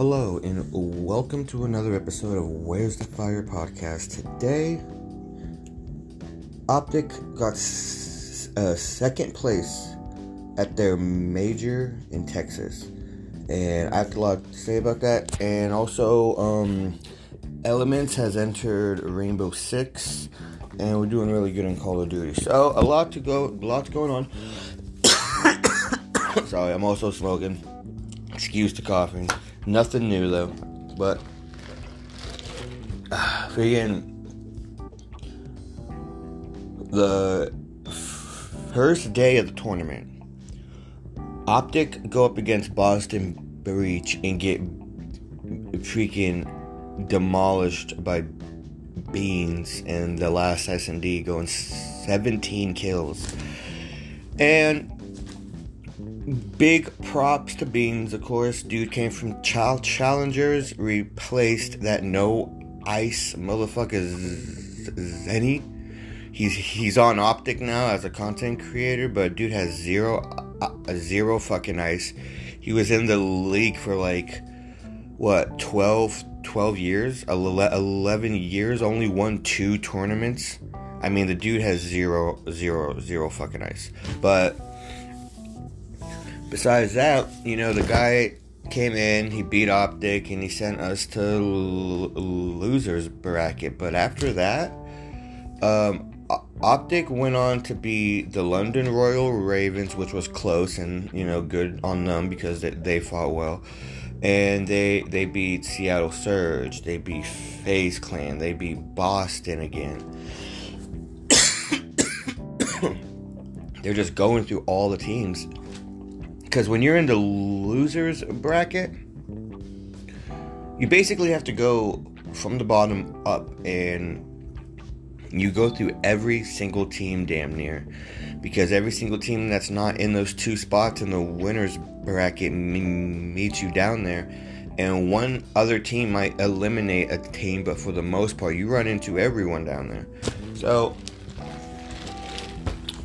Hello, and welcome to another episode of Where's the Fire podcast. Today, Optic got s- uh, second place at their major in Texas, and I have a lot to say about that. And also, um, Elements has entered Rainbow Six, and we're doing really good in Call of Duty. So a lot to go, a lot's going on. Sorry, I'm also smoking. Excuse the coughing. Nothing new though, but uh, freaking the first day of the tournament, Optic go up against Boston Breach and get freaking demolished by Beans and the last S&D going 17 kills. And big props to Beans, of course. Dude came from Child Challengers, replaced that no ice motherfucker Zenny. He's he's on Optic now as a content creator, but dude has zero uh, zero fucking ice. He was in the league for like what 12 12 years 11 years only won two tournaments i mean the dude has zero zero zero fucking ice but besides that you know the guy came in he beat optic and he sent us to l- losers bracket. But after that um Optic went on to be the London Royal Ravens, which was close and you know good on them because they, they fought well. And they they beat Seattle Surge, they beat FaZe Clan, they beat Boston again. They're just going through all the teams because when you're in the losers bracket, you basically have to go from the bottom up and you go through every single team damn near. Because every single team that's not in those two spots in the winners bracket meets you down there. And one other team might eliminate a team but for the most part you run into everyone down there. So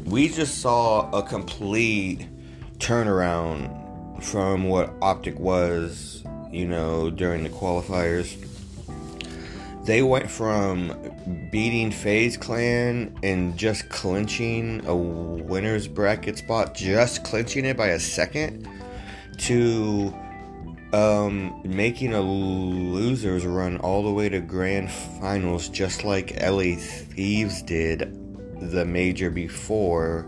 we just saw a complete turnaround from what optic was you know during the qualifiers they went from beating FaZe Clan and just clinching a winner's bracket spot, just clinching it by a second, to um, making a losers run all the way to grand finals, just like LA Thieves did the major before.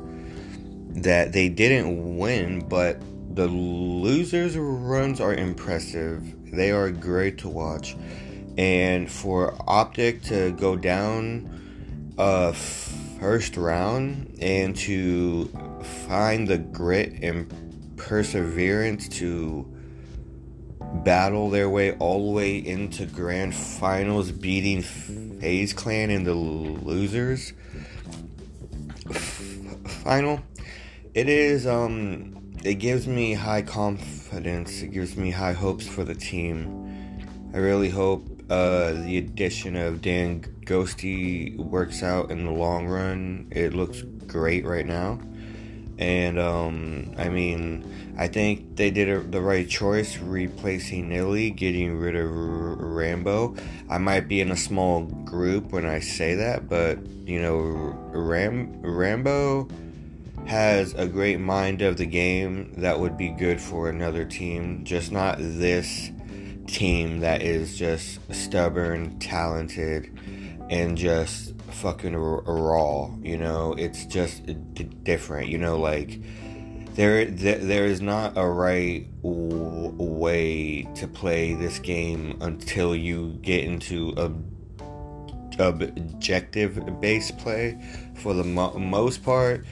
That they didn't win, but the losers runs are impressive. They are great to watch and for Optic to go down uh, first round and to find the grit and perseverance to battle their way all the way into grand finals, beating FaZe Clan in the losers final. It is um it gives me high confidence. It gives me high hopes for the team. I really hope uh, the addition of Dan Ghosty works out in the long run. It looks great right now. And, um, I mean, I think they did a, the right choice replacing Illy, getting rid of R- Rambo. I might be in a small group when I say that, but, you know, Ram- Rambo has a great mind of the game that would be good for another team, just not this team that is just stubborn, talented, and just fucking raw. You know, it's just d- different. You know, like there, th- there is not a right w- way to play this game until you get into a objective based play. For the mo- most part,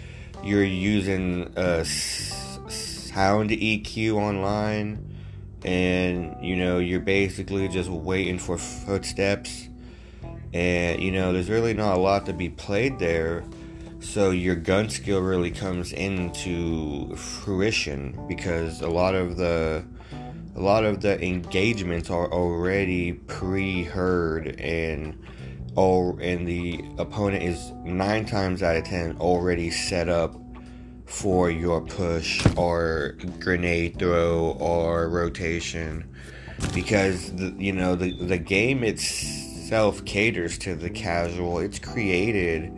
you're using a sound EQ online and you know you're basically just waiting for footsteps. And you know there's really not a lot to be played there. So your gun skill really comes into fruition because a lot of the a lot of the engagements are already pre-heard and oh and the opponent is nine times out of ten already set up for your push or grenade throw or rotation. because the, you know the the game itself caters to the casual. It's created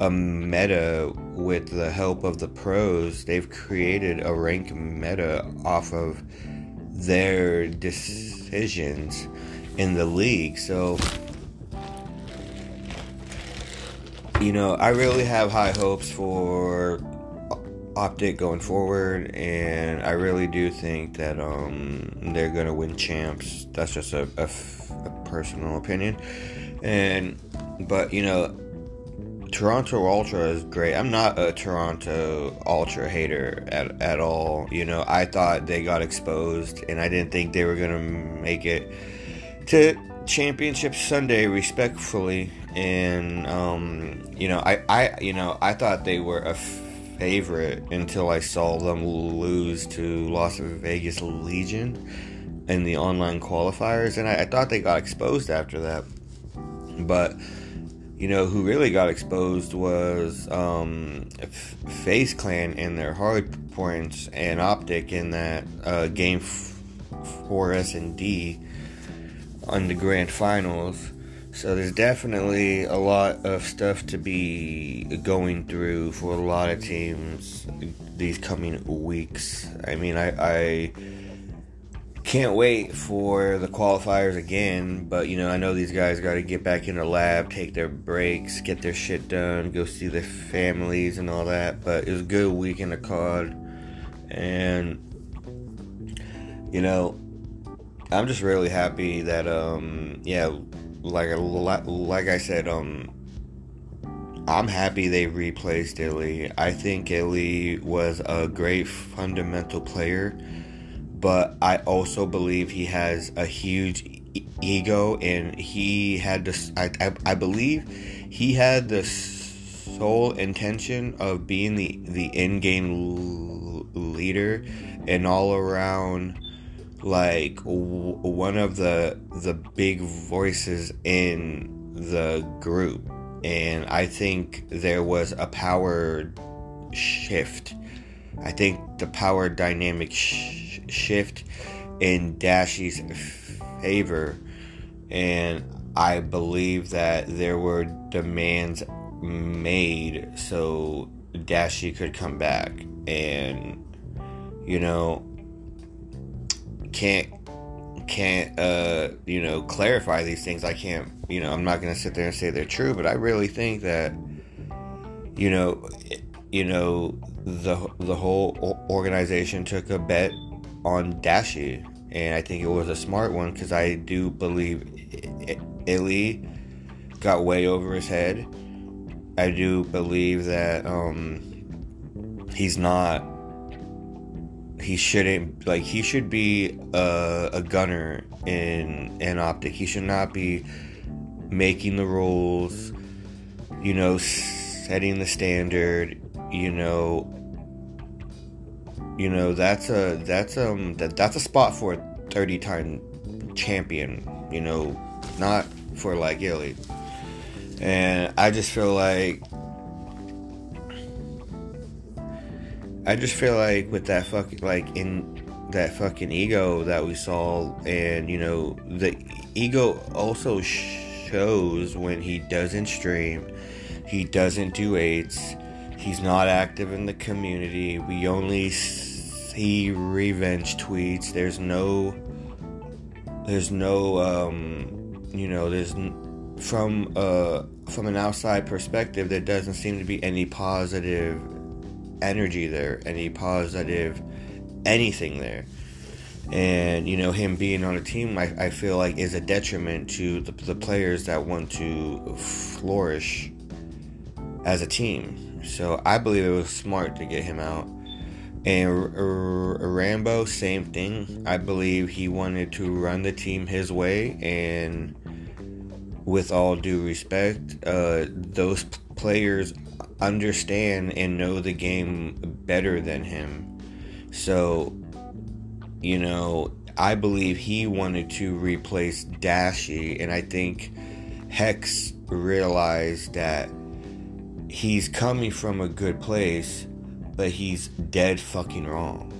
a meta with the help of the pros. They've created a rank meta off of their decisions in the league. So you know, I really have high hopes for Optic going forward, and I really do think that um, they're gonna win champs. That's just a, a, a personal opinion, and but you know, Toronto Ultra is great. I'm not a Toronto Ultra hater at, at all. You know, I thought they got exposed, and I didn't think they were gonna make it to Championship Sunday respectfully. And um, you know, I, I you know I thought they were a favorite until I saw them lose to Las Vegas Legion in the online qualifiers, and I, I thought they got exposed after that. But you know who really got exposed was um, FaZe Clan and their hard points and Optic in that uh, game for S and D on the grand finals. So there's definitely a lot of stuff to be going through for a lot of teams these coming weeks. I mean, I, I can't wait for the qualifiers again, but you know, I know these guys got to get back in the lab, take their breaks, get their shit done, go see their families and all that. But it was a good week in the COD, and you know, I'm just really happy that um, yeah like like I said, um, I'm happy they replaced Illy. I think Illy was a great fundamental player, but I also believe he has a huge ego, and he had this. I, I I believe he had the sole intention of being the the in game l- leader and all around like w- one of the the big voices in the group. And i think there was a power shift. I think the power dynamic sh- shift in Dashy's favor. And i believe that there were demands made so dashi could come back. And you know can't can't uh you know clarify these things i can't you know i'm not gonna sit there and say they're true but i really think that you know you know the the whole organization took a bet on Dashy and I think it was a smart one because I do believe Illy got way over his head. I do believe that um, he's not he shouldn't like he should be a, a gunner in an optic. He should not be making the rules you know setting the standard you know. You know that's a that's um that, that's a spot for a 30 time champion you know not for like Illy. And I just feel like I just feel like with that fucking like in that fucking ego that we saw, and you know the ego also shows when he doesn't stream, he doesn't do eights, he's not active in the community. We only see revenge tweets. There's no, there's no, um, you know, there's from uh from an outside perspective, there doesn't seem to be any positive energy there, any positive anything there. And, you know, him being on a team, I, I feel like is a detriment to the, the players that want to flourish as a team. So I believe it was smart to get him out. And R- R- Rambo, same thing. I believe he wanted to run the team his way. And with all due respect, uh, those players understand and know the game better than him. So, you know, I believe he wanted to replace Dashy, and I think Hex realized that he's coming from a good place, but he's dead fucking wrong.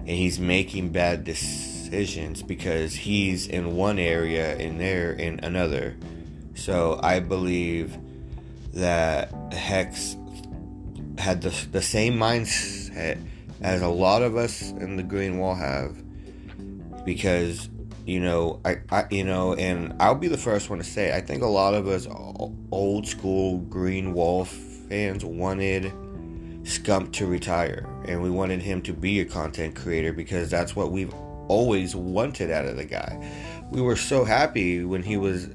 And he's making bad decisions because he's in one area and they're in another. So I believe that Hex had the, the same mindset as a lot of us in the Green Wall have because you know I, I you know and I'll be the first one to say I think a lot of us old school Green Wall fans wanted Scump to retire and we wanted him to be a content creator because that's what we've always wanted out of the guy. We were so happy when he was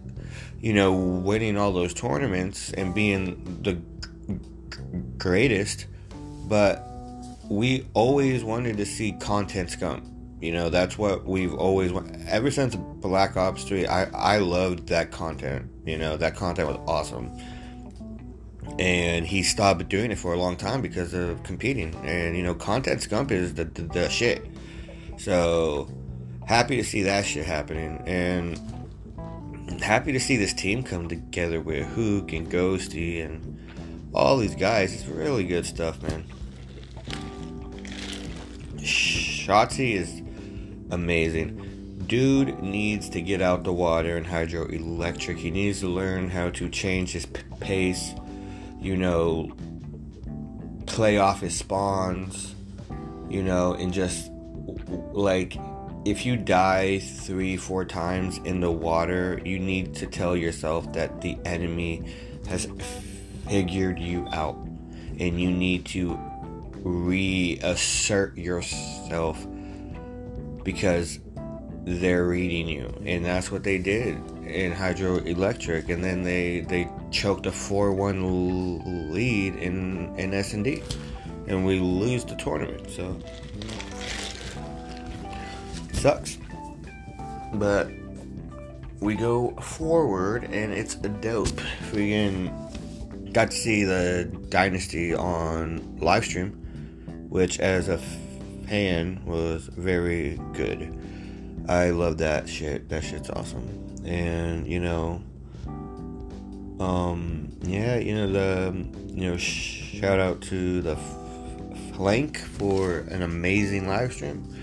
you know winning all those tournaments and being the greatest but we always wanted to see content Scump. you know, that's what we've always ever since Black Ops 3. I I loved that content. You know, that content was awesome. And he stopped doing it for a long time because of competing. And you know, content scump is the, the, the shit. So happy to see that shit happening and happy to see this team come together with Hook and Ghosty and all these guys. It's really good stuff, man. Shotzzy is amazing. Dude needs to get out the water and hydroelectric. He needs to learn how to change his p- pace, you know, play off his spawns, you know, and just like if you die three, four times in the water, you need to tell yourself that the enemy has figured you out. And you need to reassert yourself because they're reading you, and that's what they did in hydroelectric, and then they they choked a four one lead in in S and D, and we lose the tournament. So sucks, but we go forward, and it's a dope. Freaking got to see the dynasty on live stream, which as a fan was very good. I love that shit. That shit's awesome. And you know, um, yeah, you know the you know shout out to the flank for an amazing live stream.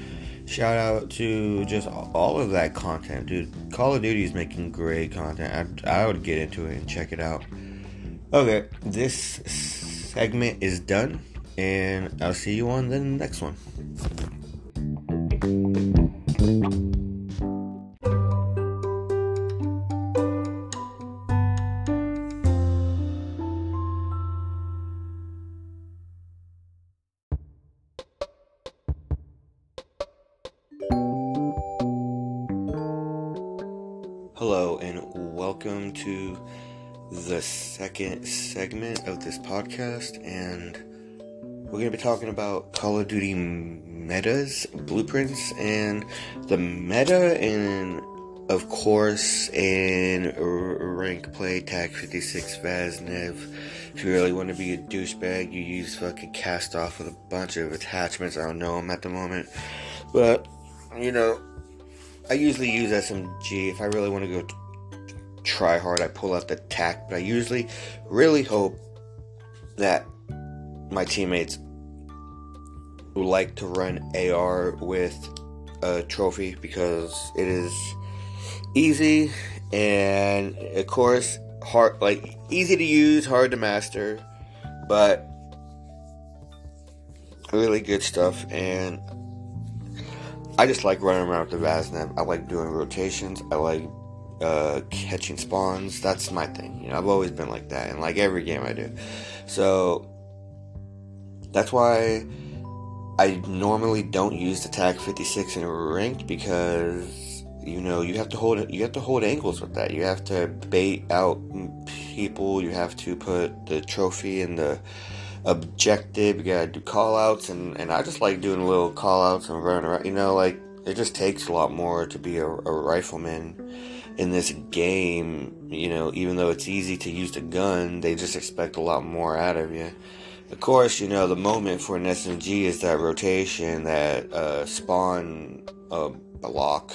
Shout out to just all of that content, dude. Call of Duty is making great content. I, I would get into it and check it out. Okay, this segment is done and I'll see you on the next one. Hello, and welcome to the second segment of this podcast. And we're going to be talking about Call of Duty metas, blueprints, and the meta, and of course, in rank play, TAQ 56 Vaznev. If you really want to be a douchebag, you use fucking Kastov with a bunch of attachments. I don't know them at the moment. But, you know, I usually use SMG. If I really want to go try hard, I pull out the TAQ. But I usually really hope that my teammates like to run AR with a trophy because it is easy and of course hard like easy to use, hard to master, but really good stuff and I just like running around with the Vaznev. I like doing rotations. I like uh, catching spawns. That's my thing. You know, I've always been like that in like every game I do. So that's why I normally don't use the TAQ 56 in ranked because you know you have to hold you have to hold angles with that. You have to bait out people. You have to put the trophy in the objective. You gotta do call outs and, and I just like doing little call outs and running around. You know, like it just takes a lot more to be a, a rifleman in this game. You know, even though it's easy to use the gun, they just expect a lot more out of you. Of course, you know, the moment for an SMG is that rotation, that uh, spawn uh, block,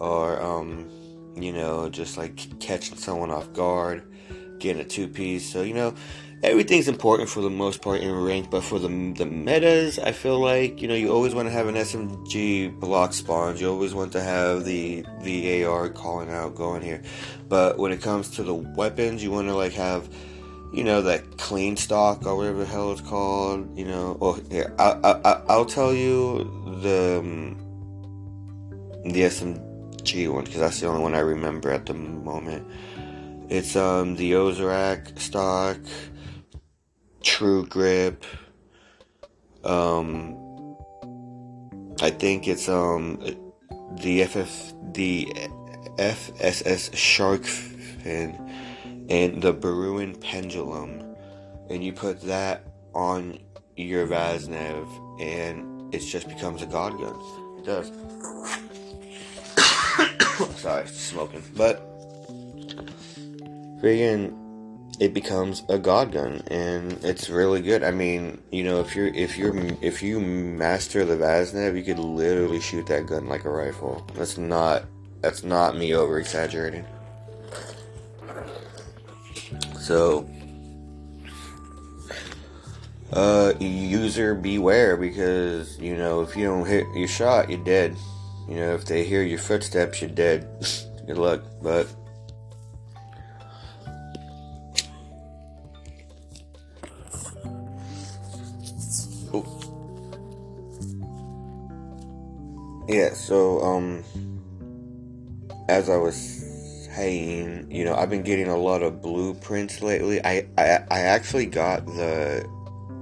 or, um, you know, just like catching someone off guard, getting a two piece. So, you know, everything's important for the most part in rank, but for the the metas, I feel like you know you always want to have an SMG block spawns. You always want to have the the AR calling out going here, but when it comes to the weapons, you want to like have you know that clean stock or whatever the hell it's called. You know, oh here I, I, I'll tell you the um, the SMG one because that's the only one I remember at the moment. It's um the Ozark stock, True Grip. Um, I think it's um the FF the FSS Shark Fin and the Bruen Pendulum, and you put that on your Vaznev, and it just becomes a god gun. It does. Sorry, smoking, but friggin' it becomes a god gun and it's really good. I mean, you know, if you're if you're if you master the Vaznev, you could literally shoot that gun like a rifle. That's not that's not me over exaggerating. So uh user beware because you know if you don't hit your shot you're dead. You know, if they hear your footsteps you're dead. Good luck. But Yeah, so um as I was saying, you know, I've been getting a lot of blueprints lately. I I, I actually got the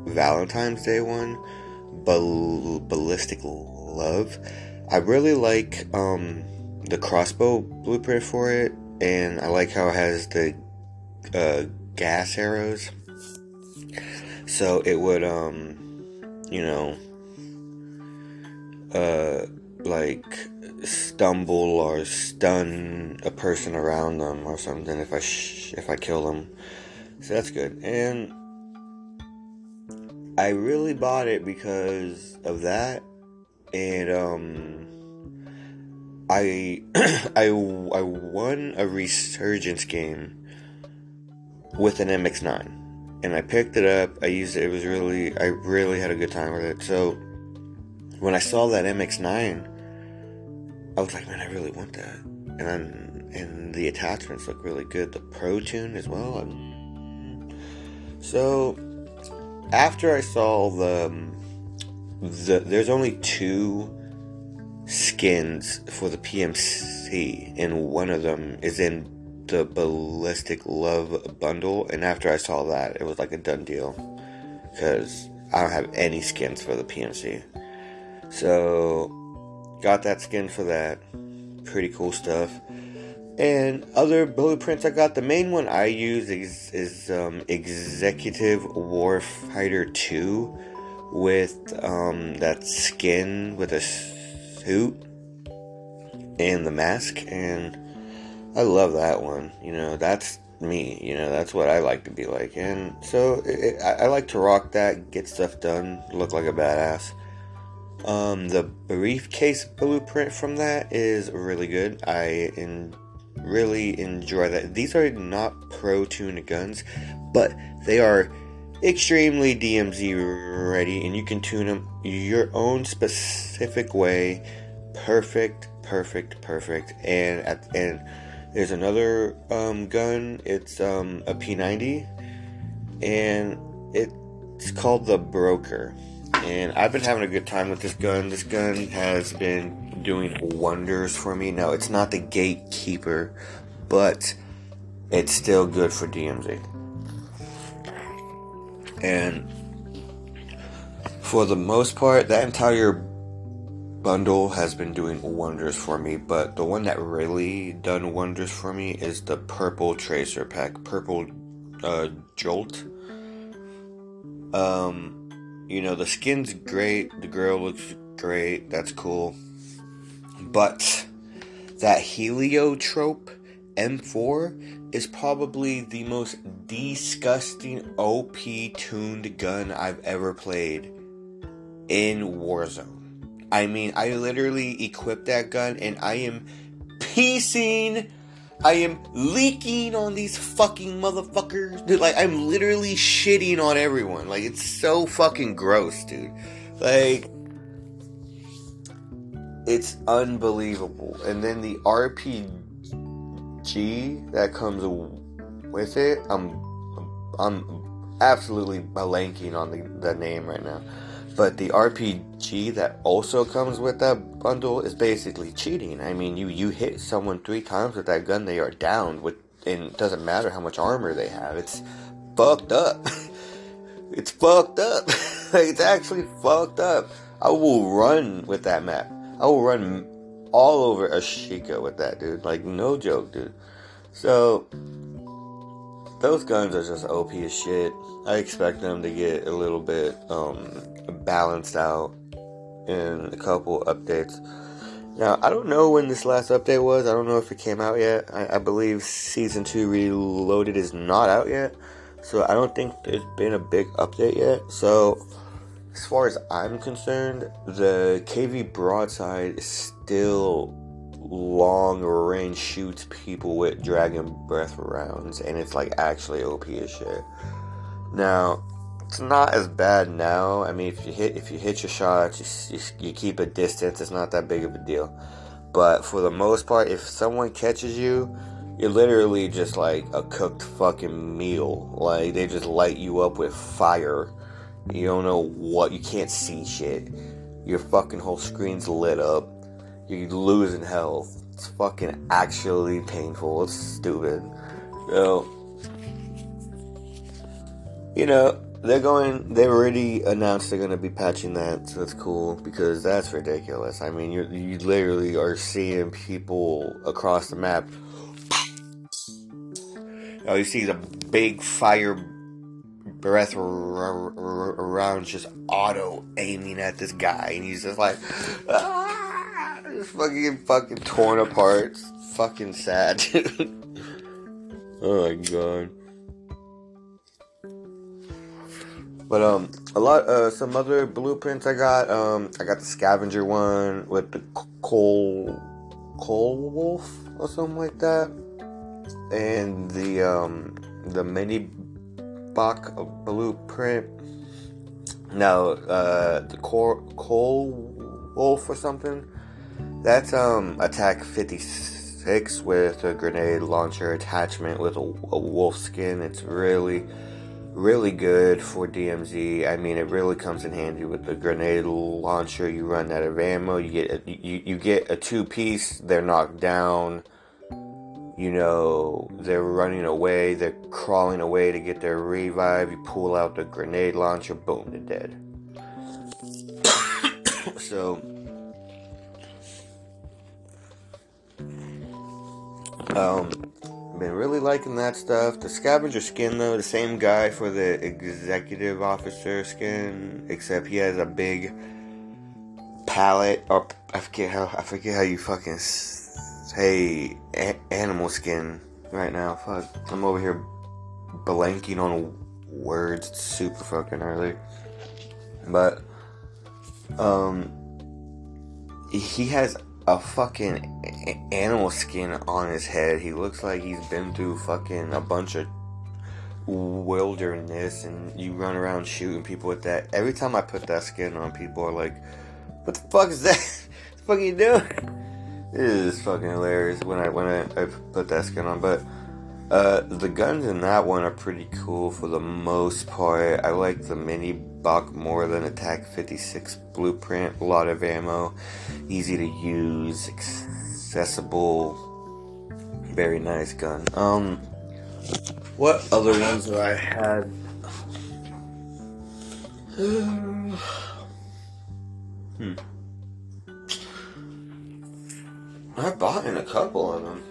Valentine's Day one, Ball- Ballistic Love. I really like um the crossbow blueprint for it and I like how it has the uh, gas arrows. So it would um you know uh like stumble or stun a person around them or something if I sh- if I kill them. So that's good. And I really bought it because of that and um I I I won a resurgence game with an MX9 and I picked it up. I used it. It was really I really had a good time with it. So when I saw that MX9 I was like, man, I really want that. And I'm, and the attachments look really good. The Pro Tune as well. I'm, so after I saw the, um, the there's only two skins for the PMC, and one of them is in the Ballistic Love bundle. And after I saw that, it was like a done deal because I don't have any skins for the PMC. So Got that skin for that. Pretty cool stuff. And other blueprints I got, the main one I use is, is um, Executive Warfighter 2 with um, that skin with a suit and the mask. And I love that one. You know, that's me. You know, that's what I like to be like. And so it, I, I like to rock that, get stuff done, look like a badass. Um, the briefcase blueprint from that is really good. I in, really enjoy that. These are not pro tuned guns, but they are extremely DMZ ready, and you can tune them your own specific way. Perfect, perfect, perfect. And at and there's another um, gun. It's um, a P90, and it's called the Broker and I've been having a good time with this gun. This gun has been doing wonders for me. Now, it's not the gatekeeper, but it's still good for DMZ. And for the most part, that entire bundle has been doing wonders for me, but the one that really done wonders for me is the purple tracer pack, purple uh, jolt. Um, you know, the skin's great, the girl looks great, that's cool. But that heliotrope M4 is probably the most disgusting OP tuned gun I've ever played in Warzone. I mean, I literally equipped that gun and I am piecing I am leaking on these fucking motherfuckers. Dude, like, I'm literally shitting on everyone. Like, it's so fucking gross, dude. Like, it's unbelievable. And then the RPG that comes with it, I'm, I'm absolutely blanking on the, the name right now. But the RPG that also comes with that bundle is basically cheating. I mean, you you hit someone three times with that gun, they are down. With and it doesn't matter how much armor they have. It's fucked up. it's fucked up. Like it's actually fucked up. I will run with that map. I will run all over Ashika with that dude. Like no joke, dude. So those guns are just OP as shit. I expect them to get a little bit um, balanced out in a couple updates. Now, I don't know when this last update was. I don't know if it came out yet. I, I believe Season 2 Reloaded is not out yet. So I don't think there's been a big update yet. So, as far as I'm concerned, the KV Broadside is still long range shoots people with Dragon Breath rounds, and it's like actually OP as shit. Now, it's not as bad now. I mean, if you hit if you hit your shots, you, you, you keep a distance. It's not that big of a deal. But for the most part, if someone catches you, you're literally just like a cooked fucking meal. Like they just light you up with fire. You don't know what. You can't see shit. Your fucking whole screen's lit up. You're losing health. It's fucking actually painful. It's stupid. So, you know, they're going. They already announced they're going to be patching that, so it's cool because that's ridiculous. I mean, you you literally are seeing people across the map. Oh, you see the big fire breath around, just auto aiming at this guy, and he's just like, ah, just fucking fucking torn apart. It's fucking sad. oh my god. But um, a lot uh, some other blueprints I got. Um, I got the scavenger one with the coal coal wolf or something like that, and the um the mini Bach blueprint. No, uh, the coal coal wolf or something. That's um a TAQ fifty six with a grenade launcher attachment with a, a wolf skin. It's really really good for DMZ. I mean, it really comes in handy with the grenade launcher. You run out of ammo, you get a, you, you get a two piece. They're knocked down. You know, they're running away. They're crawling away to get their revive. You pull out the grenade launcher. Boom, they're dead. so. Um, been really liking that stuff. The scavenger skin, though, the same guy for the executive officer skin, except he has a big palette. Or I forget how I forget how you fucking say a- animal skin right now. Fuck, I'm over here blanking on words. Super fucking early, but um, he has a fucking animal skin on his head. He looks like he's been through fucking a bunch of wilderness and you run around shooting people with that. Every time I put that skin on, people are like, What the fuck is that? what the fuck are you doing? It is fucking hilarious when I when I, I put that skin on. But uh, the guns in that one are pretty cool for the most part. I like the Minibak more than a TAQ 56 blueprint. A lot of ammo, easy to use, accessible, very nice gun. Um, what other ones do I had? hmm. I bought in a couple of them.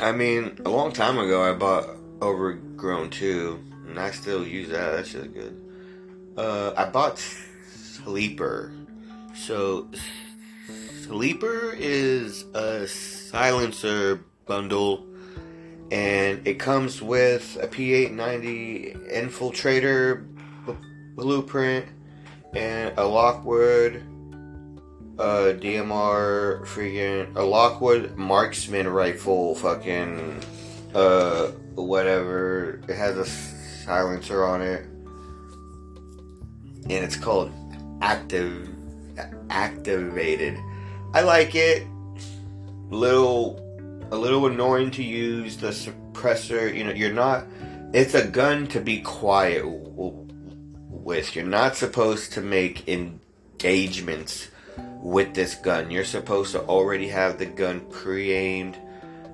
I mean, a long time ago, I bought Overgrown 2, and I still use that. That's just good. Uh, I bought Sleeper. So, Sleeper is a silencer bundle, and it comes with a P890 infiltrator b- blueprint and a Lockwood uh, DMR freaking a Lockwood marksman rifle, fucking uh, whatever. It has a silencer on it, and it's called active activated. I like it. Little a little annoying to use the suppressor. You know, you're not. It's a gun to be quiet with. You're not supposed to make engagements with this gun. You're supposed to already have the gun pre-aimed.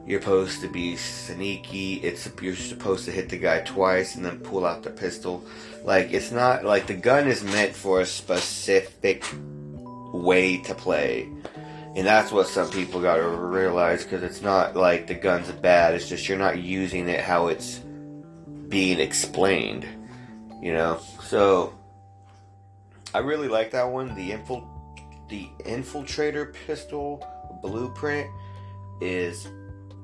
You're supposed to be sneaky. It's you're supposed to hit the guy twice and then pull out the pistol. Like it's not like the gun is meant for a specific way to play. And that's what some people got to realize because it's not like the gun's bad. It's just you're not using it how it's being explained. You know? So, I really like that one. The, infil- the Infiltrator pistol blueprint is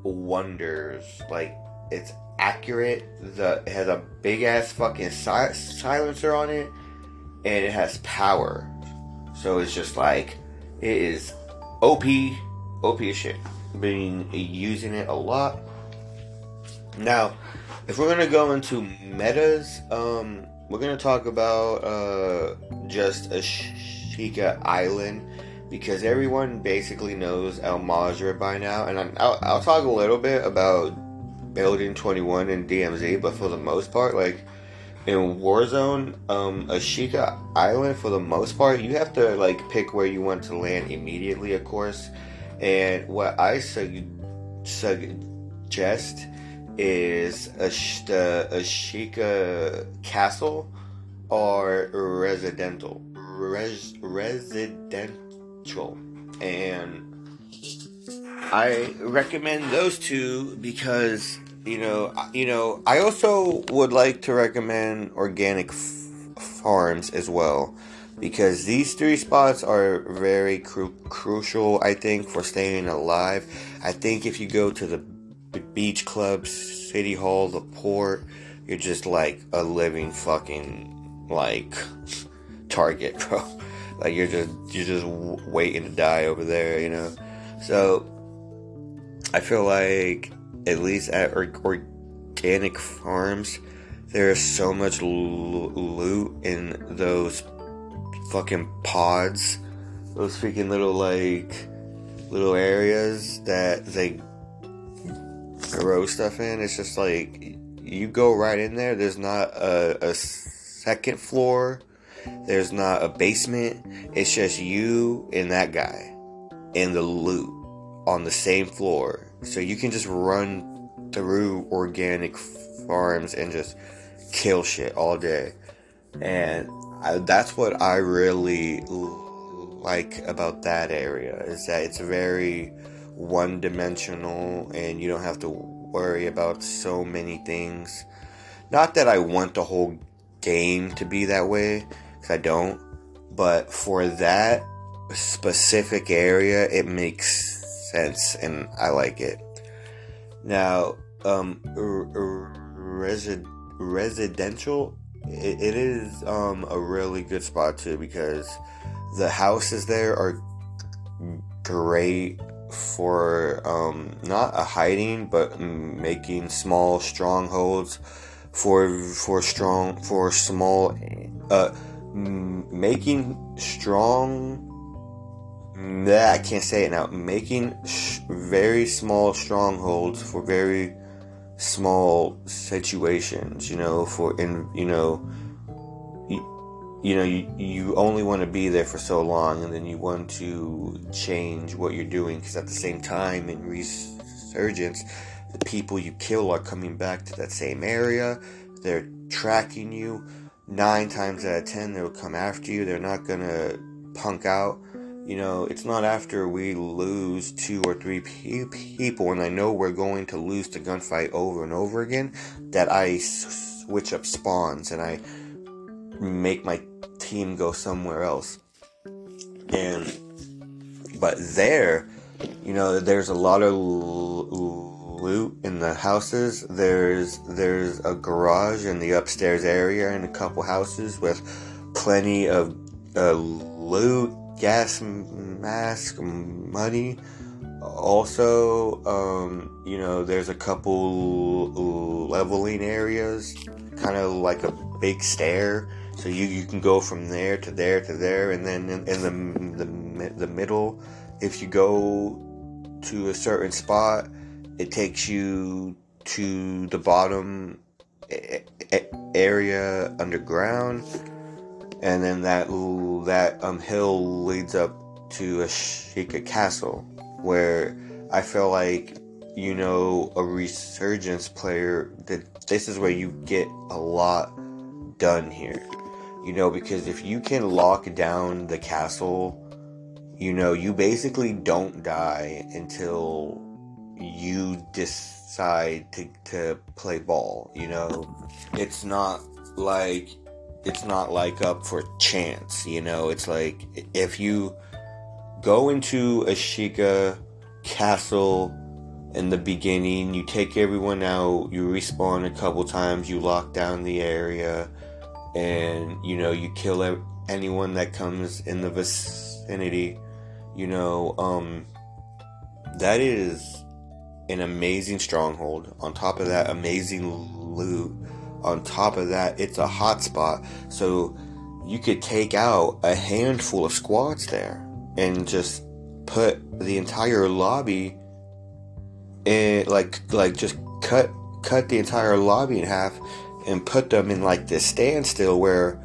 wonders. Like, it's accurate. The, it has a big ass fucking si- silencer on it. And it has power. So it's just like, it is OP, OP shit. Been using it a lot. Now, if we're gonna go into metas, um, we're gonna talk about uh, just Ashika Island because everyone basically knows Al Mazrah by now, and I'll, I'll talk a little bit about Building 21 and DMZ, but for the most part, like in Warzone, um, Ashika Island, for the most part, you have to like pick where you want to land immediately, of course. And what I su- suggest is a, the Ashika Castle or residential, res, residential, and I recommend those two because you know, you know, I also would like to recommend organic f- farms as well because these three spots are very cru- crucial. I think for staying alive. I think if you go to the beach clubs, city hall, the port, you're just like a living fucking like target, bro. Like you're just you're just waiting to die over there, you know. So I feel like at least at organic farms, there's so much loot in those fucking pods, those freaking little like little areas that they grow stuff in. It's just like you go right in there. There's not a, a second floor. There's not a basement. It's just you and that guy in the loot on the same floor so you can just run through organic farms and just kill shit all day. And I, that's what I really like about that area is that it's very one dimensional and you don't have to worry about so many things. Not that I want the whole game to be that way, I don't, but for that specific area, it makes sense and I like it. Now, um, resi- residential, it, it is um, a really good spot too because the houses there are great for um, not a hiding but making small strongholds for for strong for small uh, Mm, making strong Nah, I can't say it now. Making sh- very small strongholds for very small situations. You know, for in you know, you, you know, you you only want to be there for so long, and then you want to change what you're doing because at the same time in resurgence, the people you kill are coming back to that same area. They're tracking you. Nine times out of ten, they'll come after you. They're not gonna punk out you know, it's not after we lose two or three pe- people and I know we're going to lose the gunfight over and over again that I s- switch up spawns and I make my team go somewhere else. And, but there, you know, there's a lot of loot in the houses. There's, there's a garage in the upstairs area and a couple houses with plenty of uh, loot gas mask money. Also, um, you know, there's a couple leveling areas, kind of like a big stair. So you, you can go from there to there to there, and then in, in the, the the middle, if you go to a certain spot, it takes you to the bottom area underground, and then that that um, hill leads up to a Ashika Castle, where I feel like you know a resurgence player that this is where you get a lot done here. You know, because if you can lock down the castle, you know, you basically don't die until you decide to, to play ball, you know? It's not like it's not like up for chance, you know? It's like if you go into Ashika Castle in the beginning, you take everyone out, you respawn a couple times, you lock down the area, and you know, you kill anyone that comes in the vicinity, you know, um, that is an amazing stronghold. On top of that, amazing loot. On top of that, it's a hotspot. So you could take out a handful of squads there and just put the entire lobby in like like just cut cut the entire lobby in half and put them in like this standstill where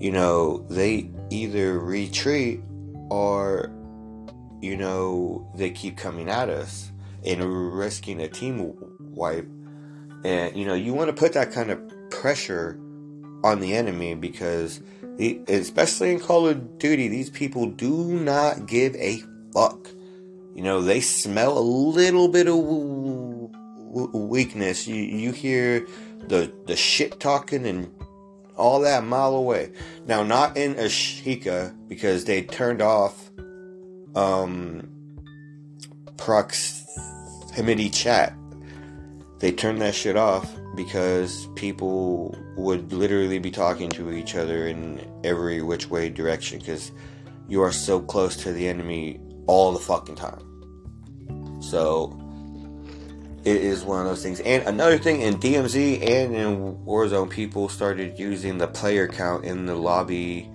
you know they either retreat or you know they keep coming at us and risking a team wipe. And you know, you want to put that kind of pressure on the enemy because, especially in Call of Duty, these people do not give a fuck. You know, they smell a little bit of weakness. You you hear the the shit talking and all that mile away. Now, not in Ashika because they turned off um Proximity chat. They turned that shit off because people would literally be talking to each other in every which way direction because you are so close to the enemy all the fucking time. So it is one of those things. And another thing in DMZ and in Warzone, people started using the player count in the lobby,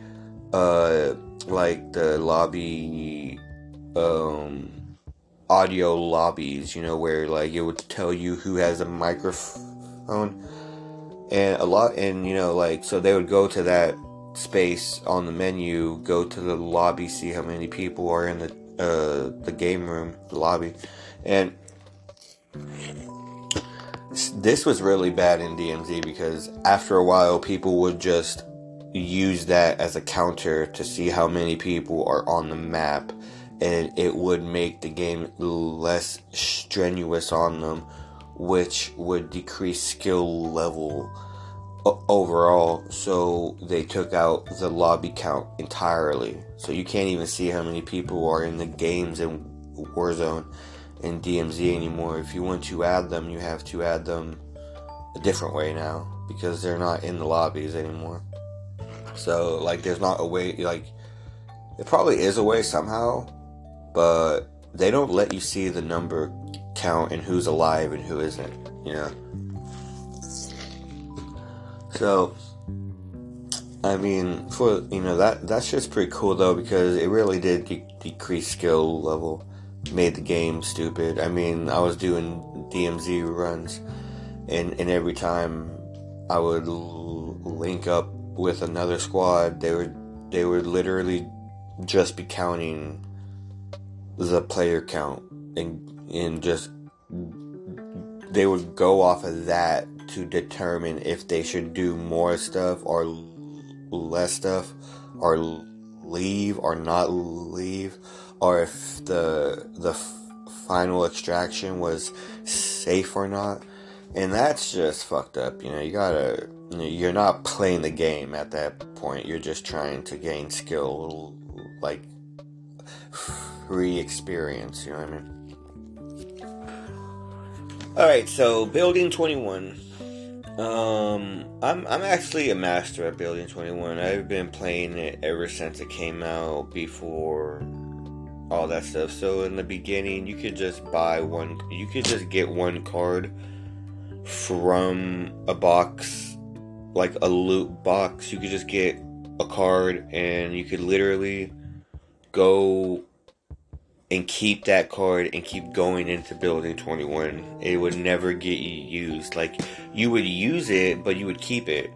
uh, like the lobby, um, audio lobbies, you know, where like it would tell you who has a microphone. And a lot and you know like so they would go to that space on the menu, go to the lobby, see how many people are in the uh, the game room, the lobby, and this was really bad in DMZ because after a while people would just use that as a counter to see how many people are on the map and it would make the game less strenuous on them, which would decrease skill level overall. So they took out the lobby count entirely. So you can't even see how many people are in the games in Warzone and DMZ anymore. If you want to add them, you have to add them a different way now because they're not in the lobbies anymore. So like there's not a way like it probably is a way somehow but they don't let you see the number count and who's alive and who isn't, you know. So, I mean, for you know that that's just pretty cool though because it really did de- decrease skill level, made the game stupid. I mean, I was doing DMZ runs, and and every time I would l- link up with another squad, they would they would literally just be counting the player count and and just they would go off of that to determine if they should do more stuff or less stuff or leave or not leave or if the the final extraction was safe or not. And that's just fucked up you know you gotta you're not playing the game at that point. You're just trying to gain skill like re-experience. You know what I mean? All right, so building 21. Um, I'm I'm actually a master at Building 21. I've been playing it ever since it came out before all that stuff. So in the beginning, you could just buy one you could just get one card from a box like a loot box. You could just get a card and you could literally go and keep that card and keep going into building 21 it would never get used. Like you would use it but you would keep it.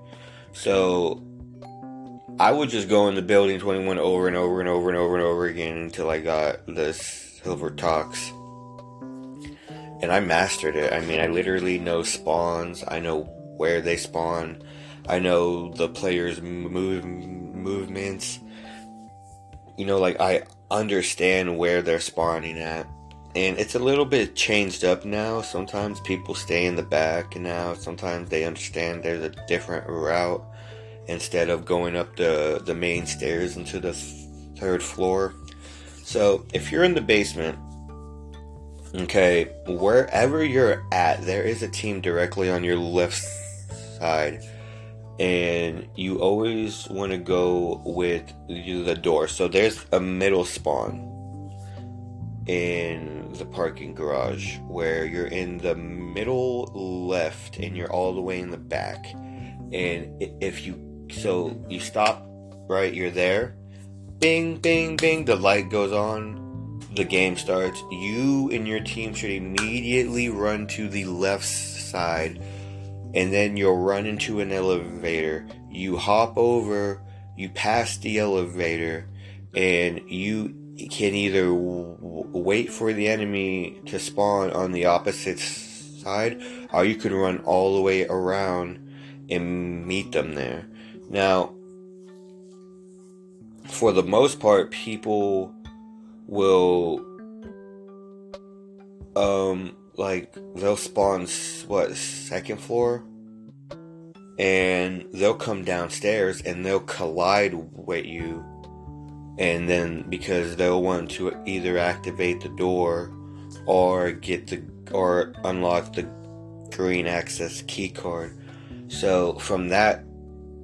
So i would just go into building 21 over and over and over and over and over again until i got the silver tox. And i mastered it. I mean i literally know spawns. I know where they spawn. I know the players move movements you know like i understand where they're spawning at. And it's a little bit changed up now. Sometimes people stay in the back now. Sometimes they understand there's a different route instead of going up the, the main stairs into the third floor. So if you're in the basement, okay, wherever you're at, there is a team directly on your left side and you always want to go with the door. So there's a middle spawn in the parking garage where you're in the middle left and you're all the way in the back. And if you so you stop right, you're there. Bing, bing, bing. The light goes on. The game starts. You and your team should immediately run to the left side and then you'll run into an elevator. You hop over, you pass the elevator, and you can either w- wait for the enemy to spawn on the opposite side, or you can run all the way around and meet them there. Now, for the most part, people will um like they'll spawn what second floor? And they'll come downstairs and they'll collide with you. And then because they'll want to either activate the door or get the or unlock the green access key card. So from that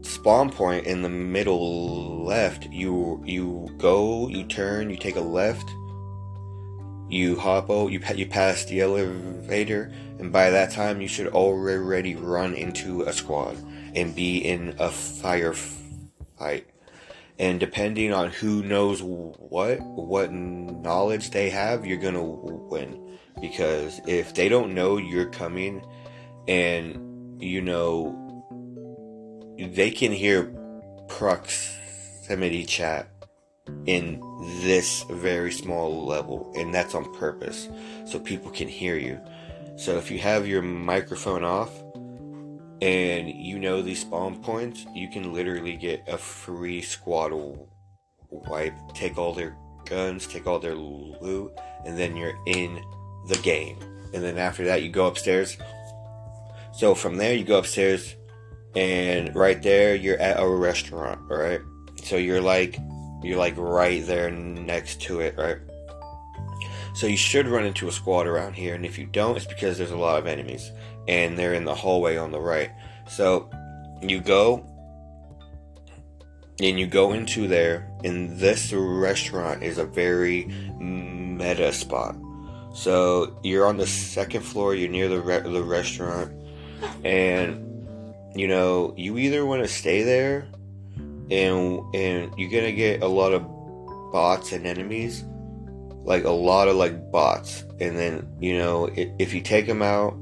spawn point in the middle left you you go you turn you take a left you hop out, you, you pass the elevator, and by that time you should already run into a squad and be in a firefight. And depending on who knows what, what knowledge they have, you're gonna win. Because if they don't know you're coming, and you know, they can hear proximity chat in this very small level, and that's on purpose so people can hear you. So if you have your microphone off and you know these spawn points, you can literally get a free squad wipe, take all their guns, take all their loot, and then you're in the game. And then after that, you go upstairs. So from there, you go upstairs, and right there, you're at a restaurant, right? So you're like you're like right there next to it, right? So you should run into a squad around here, and if you don't, it's because there's a lot of enemies, and they're in the hallway on the right. So you go, and you go into there, and this restaurant is a very meta spot. So you're on the second floor, you're near the re- the restaurant, and you know you either want to stay there and and you're gonna get a lot of bots and enemies. Like a lot of like bots. And then you know if, if you take them out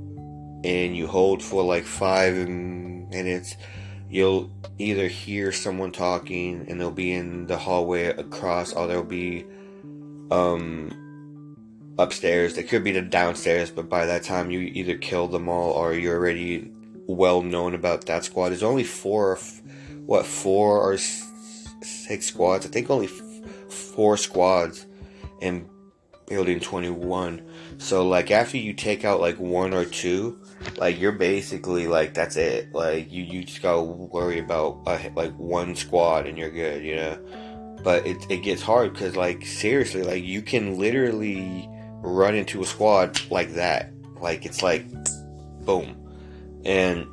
and you hold for like five minutes you'll either hear someone talking and they'll be in the hallway across or they'll be um upstairs. They could be the downstairs but by that time you either kill them all or you're already well known about that squad. There's only four what four or six squads. I think only f- four squads in building 21. So like after you take out like one or two, like you're basically like that's it. Like you you just gotta worry about uh, like one squad and you're good, you know. But it it gets hard because like seriously, like you can literally run into a squad like that. Like it's like boom, and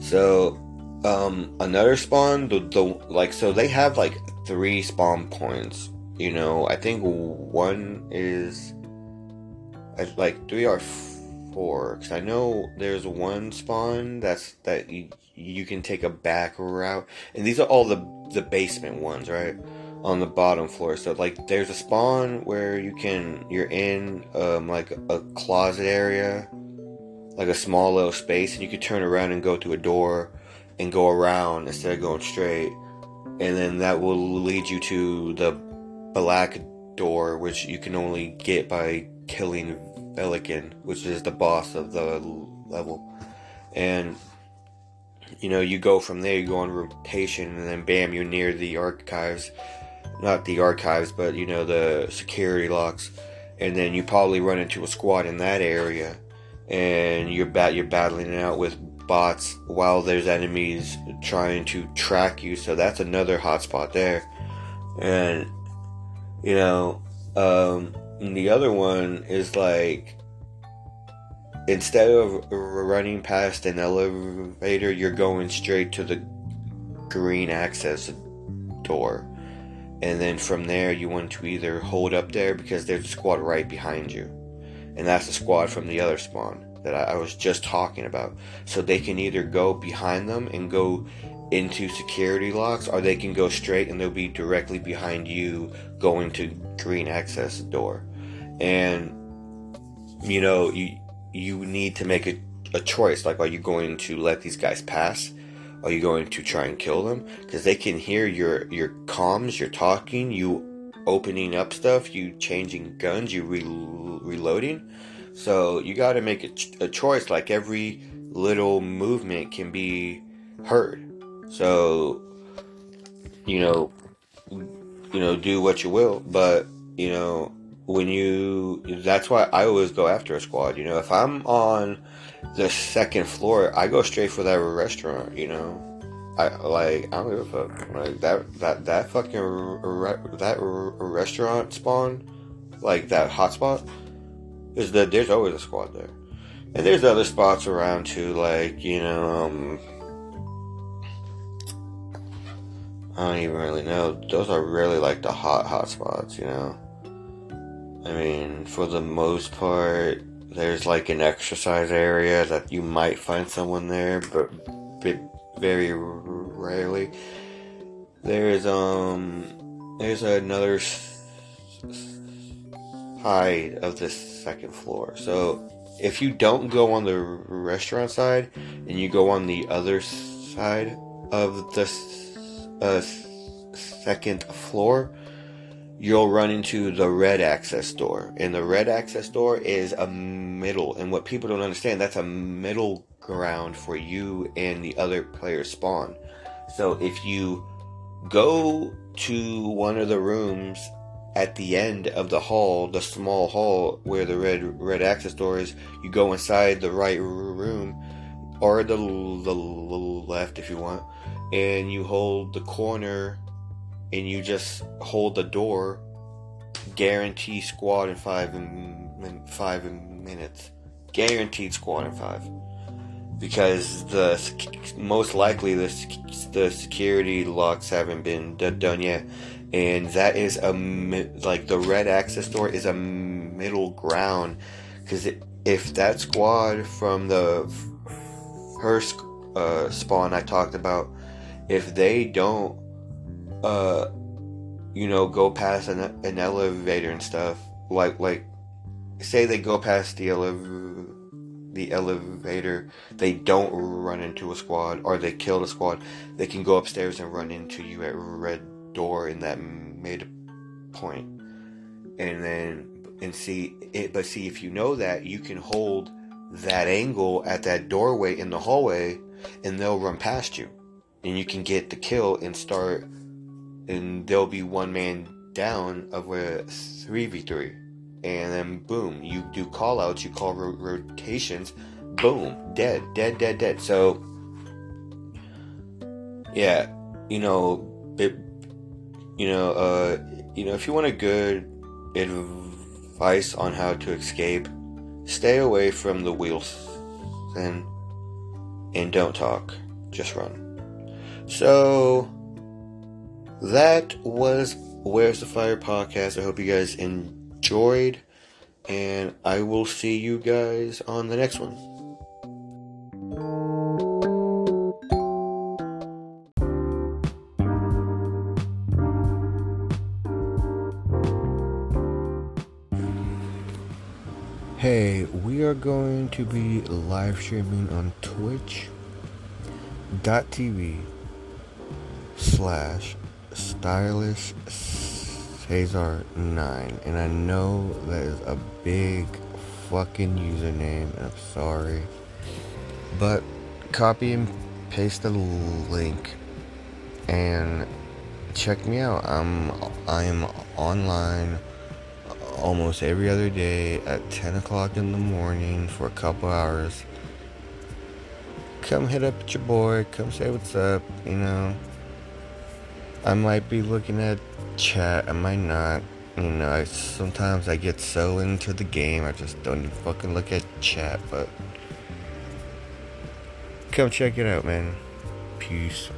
So, um, another spawn, the, the like, so they have like three spawn points. You know, I think one is like three or four. Cause I know there's one spawn that's that you you can take a back route, and these are all the the basement ones, right? On the bottom floor. So like, there's a spawn where you can you're in um like a closet area, like a small little space, and you can turn around and go to a door and go around instead of going straight, and then that will lead you to the black door, which you can only get by killing Velikan, which is the boss of the level. And you know, you go from there, you go on rotation, and then bam, you're near the archives. Not the archives, but you know, the security locks. And then you probably run into a squad in that area, and you're bat you're battling it out with bots while there's enemies trying to track you. So that's another hotspot there. And you know, um, the other one is like instead of running past an elevator, you're going straight to the green access door. And then from there, you want to either hold up there because there's a squad right behind you. And that's the squad from the other spawn that I, was just talking about. So they can either go behind them and go into security locks, or they can go straight and they'll be directly behind you going to green access door. And, you know, you you need to make a, a choice. Like, are you going to let these guys pass? Are you going to try and kill them? Because they can hear your your comms, your talking, you opening up stuff, you changing guns, you re- reloading. So you got to make a, a choice. Like every little movement can be heard. So you know, you know, do what you will, but you know, when you that's why I always go after a squad. You know, if I'm on the second floor, I go straight for that restaurant. You know, I like I don't give a fuck. Like that that that fucking re- that restaurant spawn, like that hotspot, is that there's always a squad there, and there's other spots around too. Like you know, um, I don't even really know. Those are really like the hot hot spots. You know I mean, for the most part, there's like an exercise area that you might find someone there, but very rarely. There's um, there's another side of the second floor. So if you don't go on the restaurant side and you go on the other side of the uh, second floor, you'll run into the red access door. And the red access door is a middle. And what people don't understand, that's a middle ground for you and the other player's spawn. So if you go to one of the rooms at the end of the hall, the small hall where the red red access door is, you go inside the right room or the, the left if you want, and you hold the corner and you just hold the door, guarantee squad in five in, five minutes, guaranteed squad in five, because the most likely the the security locks haven't been done yet, and that is a like the red access door is a middle ground, because if that squad from the first uh, spawn I talked about, if they don't uh, you know, go past an, an elevator and stuff, like like, say they go past the elevator the elevator, they don't run into a squad or they kill the squad, they can go upstairs and run into you at red door in that mid point. And then and see it but see if you know that you can hold that angle at that doorway in the hallway and they'll run past you. And you can get the kill and start and there'll be one man down of a 3v3 and then boom you do call outs you call ro- rotations boom dead dead dead dead so yeah you know it, you know uh you know if you want a good advice on how to escape stay away from the wheels and and don't talk, just run. So that was Where's the Fire podcast. I hope you guys enjoyed, and I will see you guys on the next one. To be live streaming on twitch.tv slash stylish Cesar 9 and I know that is a big fucking username and I'm sorry. But copy and paste the link and check me out. I'm I am online almost every other day at 10 o'clock in the morning for a couple hours. Come hit up your boy, come say what's up, you know. I might be looking at chat, I might not. You know, I, sometimes I get so into the game, I just don't even fucking look at chat, but come check it out, man. Peace.